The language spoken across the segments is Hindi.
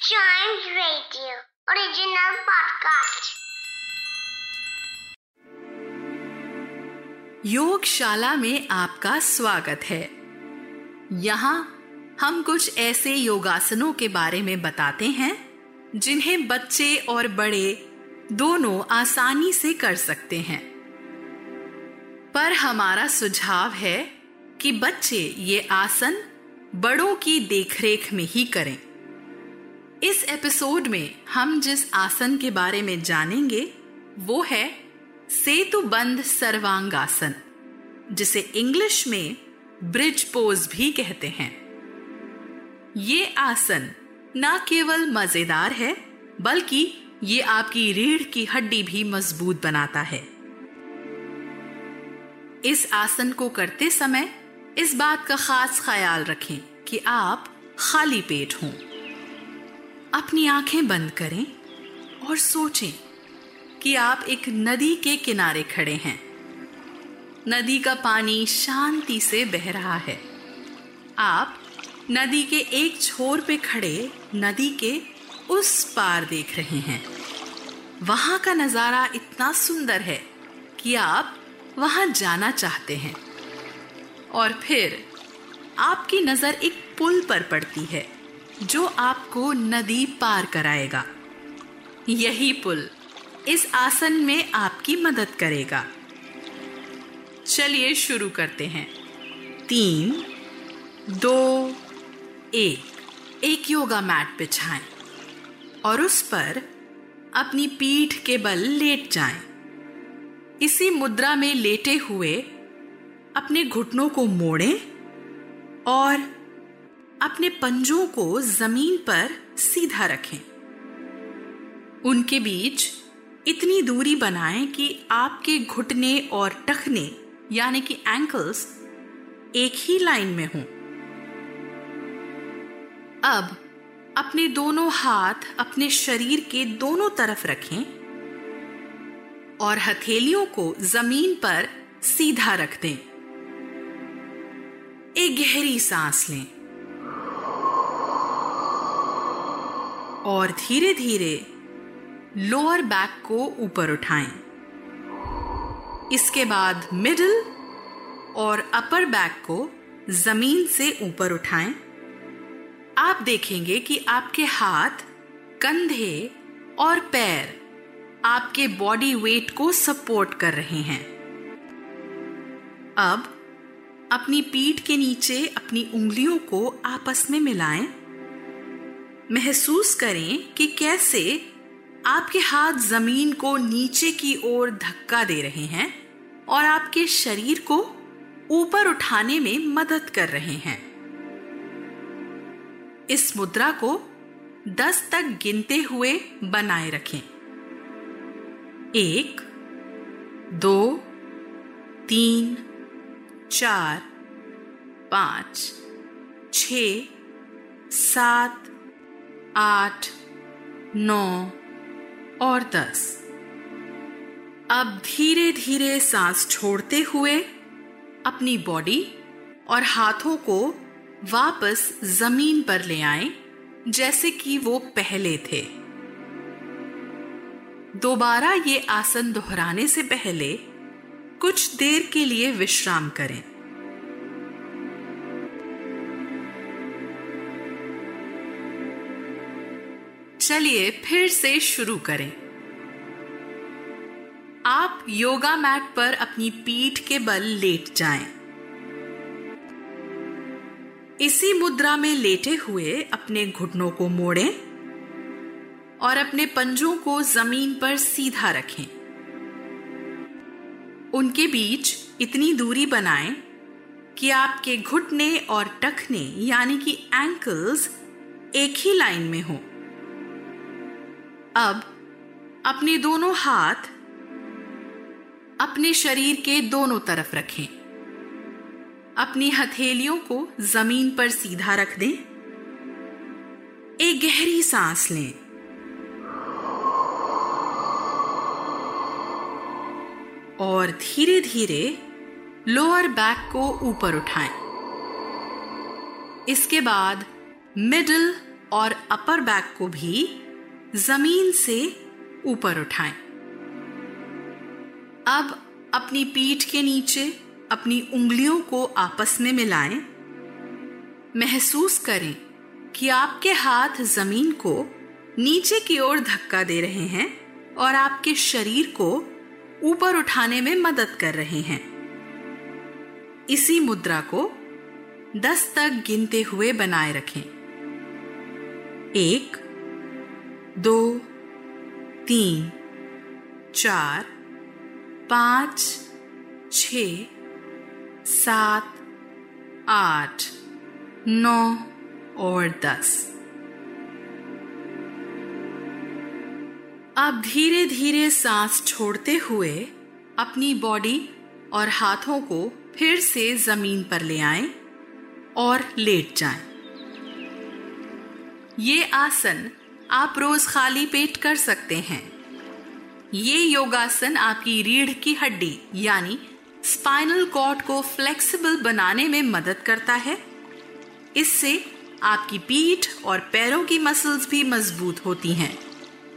Giant Radio, original podcast. योगशाला में आपका स्वागत है। यहाँ हम कुछ ऐसे योगासनों के बारे में बताते हैं, जिन्हें बच्चे और बड़े दोनों आसानी से कर सकते हैं। पर हमारा सुझाव है कि बच्चे ये आसन बड़ों की देखरेख में ही करें। इस एपिसोड में हम जिस आसन के बारे में जानेंगे, वो है सेतु बंद सर्वांगासन, जिसे इंग्लिश में ब्रिज पोज भी कहते हैं। ये आसन न केवल मज़ेदार है, बल्कि ये आपकी रीढ़ की हड्डी भी मज़बूत बनाता है। इस आसन को करते समय इस बात का खास ख्याल रखें कि आप खाली पेट हों। अपनी आँखें बंद करें और सोचें कि आप एक नदी के किनारे खड़े हैं। नदी का पानी शांति से बह रहा है। आप नदी के एक छोर पे खड़े नदी के उस पार देख रहे हैं। वहाँ का नज़ारा इतना सुंदर है कि आप वहाँ जाना चाहते हैं। और फिर आपकी नज़र एक पुल पर पड़ती है। जो आपको नदी पार कराएगा। यही पुल इस आसन में आपकी मदद करेगा। चलिए शुरू करते हैं। तीन, दो, एक। एक योगा मैट बिछाएँ और उस पर अपनी पीठ के बल लेट जाएँ। इसी मुद्रा में लेटे हुए अपने घुटनों को मोड़ें और अपने पंजों को ज़मीन पर सीधा रखें। उनके बीच इतनी दूरी बनाएँ कि आपके घुटने और टखने, यानी कि एंकल्स एक ही लाइन में हों। अब अपने दोनों हाथ अपने शरीर के दोनों तरफ़ रखें और हथेलियों को ज़मीन पर सीधा रख दें। एक गहरी सांस लें। और धीरे धीरे लोअर बैक को ऊपर उठाएँ। इसके बाद मिडिल और अपर बैक को ज़मीन से ऊपर उठाएँ। आप देखेंगे कि आपके हाथ, कंधे और पैर आपके बॉडी वेट को सपोर्ट कर रहे हैं। अब अपनी पीठ के नीचे अपनी उंगलियों को आपस में मिलाएँ। महसूस करें कि कैसे आपके हाथ ज़मीन को नीचे की ओर धक्का दे रहे हैं और आपके शरीर को ऊपर उठाने में मदद कर रहे हैं। इस मुद्रा को 10 तक गिनते हुए बनाए रखें। एक, दो, तीन, चार, पाँच छ सात आठ, नौ और दस। अब धीरे धीरे सांस छोड़ते हुए अपनी बॉडी और हाथों को वापस ज़मीन पर ले आए, जैसे कि वो पहले थे। दोबारा ये आसन दोहराने से पहले कुछ देर के लिए विश्राम करें। चलिए फिर से शुरू करें। आप योगा मैट पर अपनी पीठ के बल लेट जाएँ। इसी मुद्रा में लेटे हुए अपने घुटनों को मोड़ें और अपने पंजों को ज़मीन पर सीधा रखें। उनके बीच इतनी दूरी बनाएँ कि आपके घुटने और टखने, यानी कि एंकल्स एक ही लाइन में हों। अब अपने दोनों हाथ अपने शरीर के दोनों तरफ़ रखें। अपनी हथेलियों को ज़मीन पर सीधा रख दें। एक गहरी सांस लें। और धीरे धीरे लोअर बैक को ऊपर उठाएँ। इसके बाद मिडिल और अपर बैक को भी ज़मीन से ऊपर उठाएँ। अब अपनी पीठ के नीचे अपनी उंगलियों को आपस में मिलाएँ। महसूस करें कि आपके हाथ ज़मीन को नीचे की ओर धक्का दे रहे हैं और आपके शरीर को ऊपर उठाने में मदद कर रहे हैं इसी मुद्रा को दस तक गिनते हुए बनाए रखें एक दो, तीन, चार, पाँच, छ, सात, आठ, नौ और दस आप धीरे धीरे सांस छोड़ते हुए अपनी बॉडी और हाथों को फिर से ज़मीन पर ले आएँ और लेट जाएँ। ये आसन आप रोज खाली पेट कर सकते हैं। ये योगासन आपकी रीढ़ की हड्डी, यानी स्पाइनल कॉर्ड को फ्लेक्सिबल बनाने में मदद करता है। इससे आपकी पीठ और पैरों की मसल्स भी मज़बूत होती हैं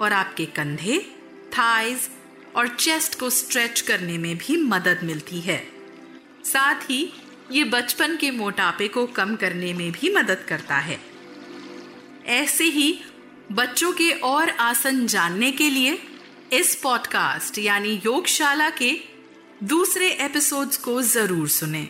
और आपके कंधे थाइज और चेस्ट को स्ट्रेच करने में भी मदद मिलती है। साथ ही ये बचपन के मोटापे को कम करने में भी मदद करता है। ऐसे ही बच्चों के और आसन जानने के लिए इस पॉडकास्ट यानी योगशाला के दूसरे एपिसोड्स को ज़रूर सुनें।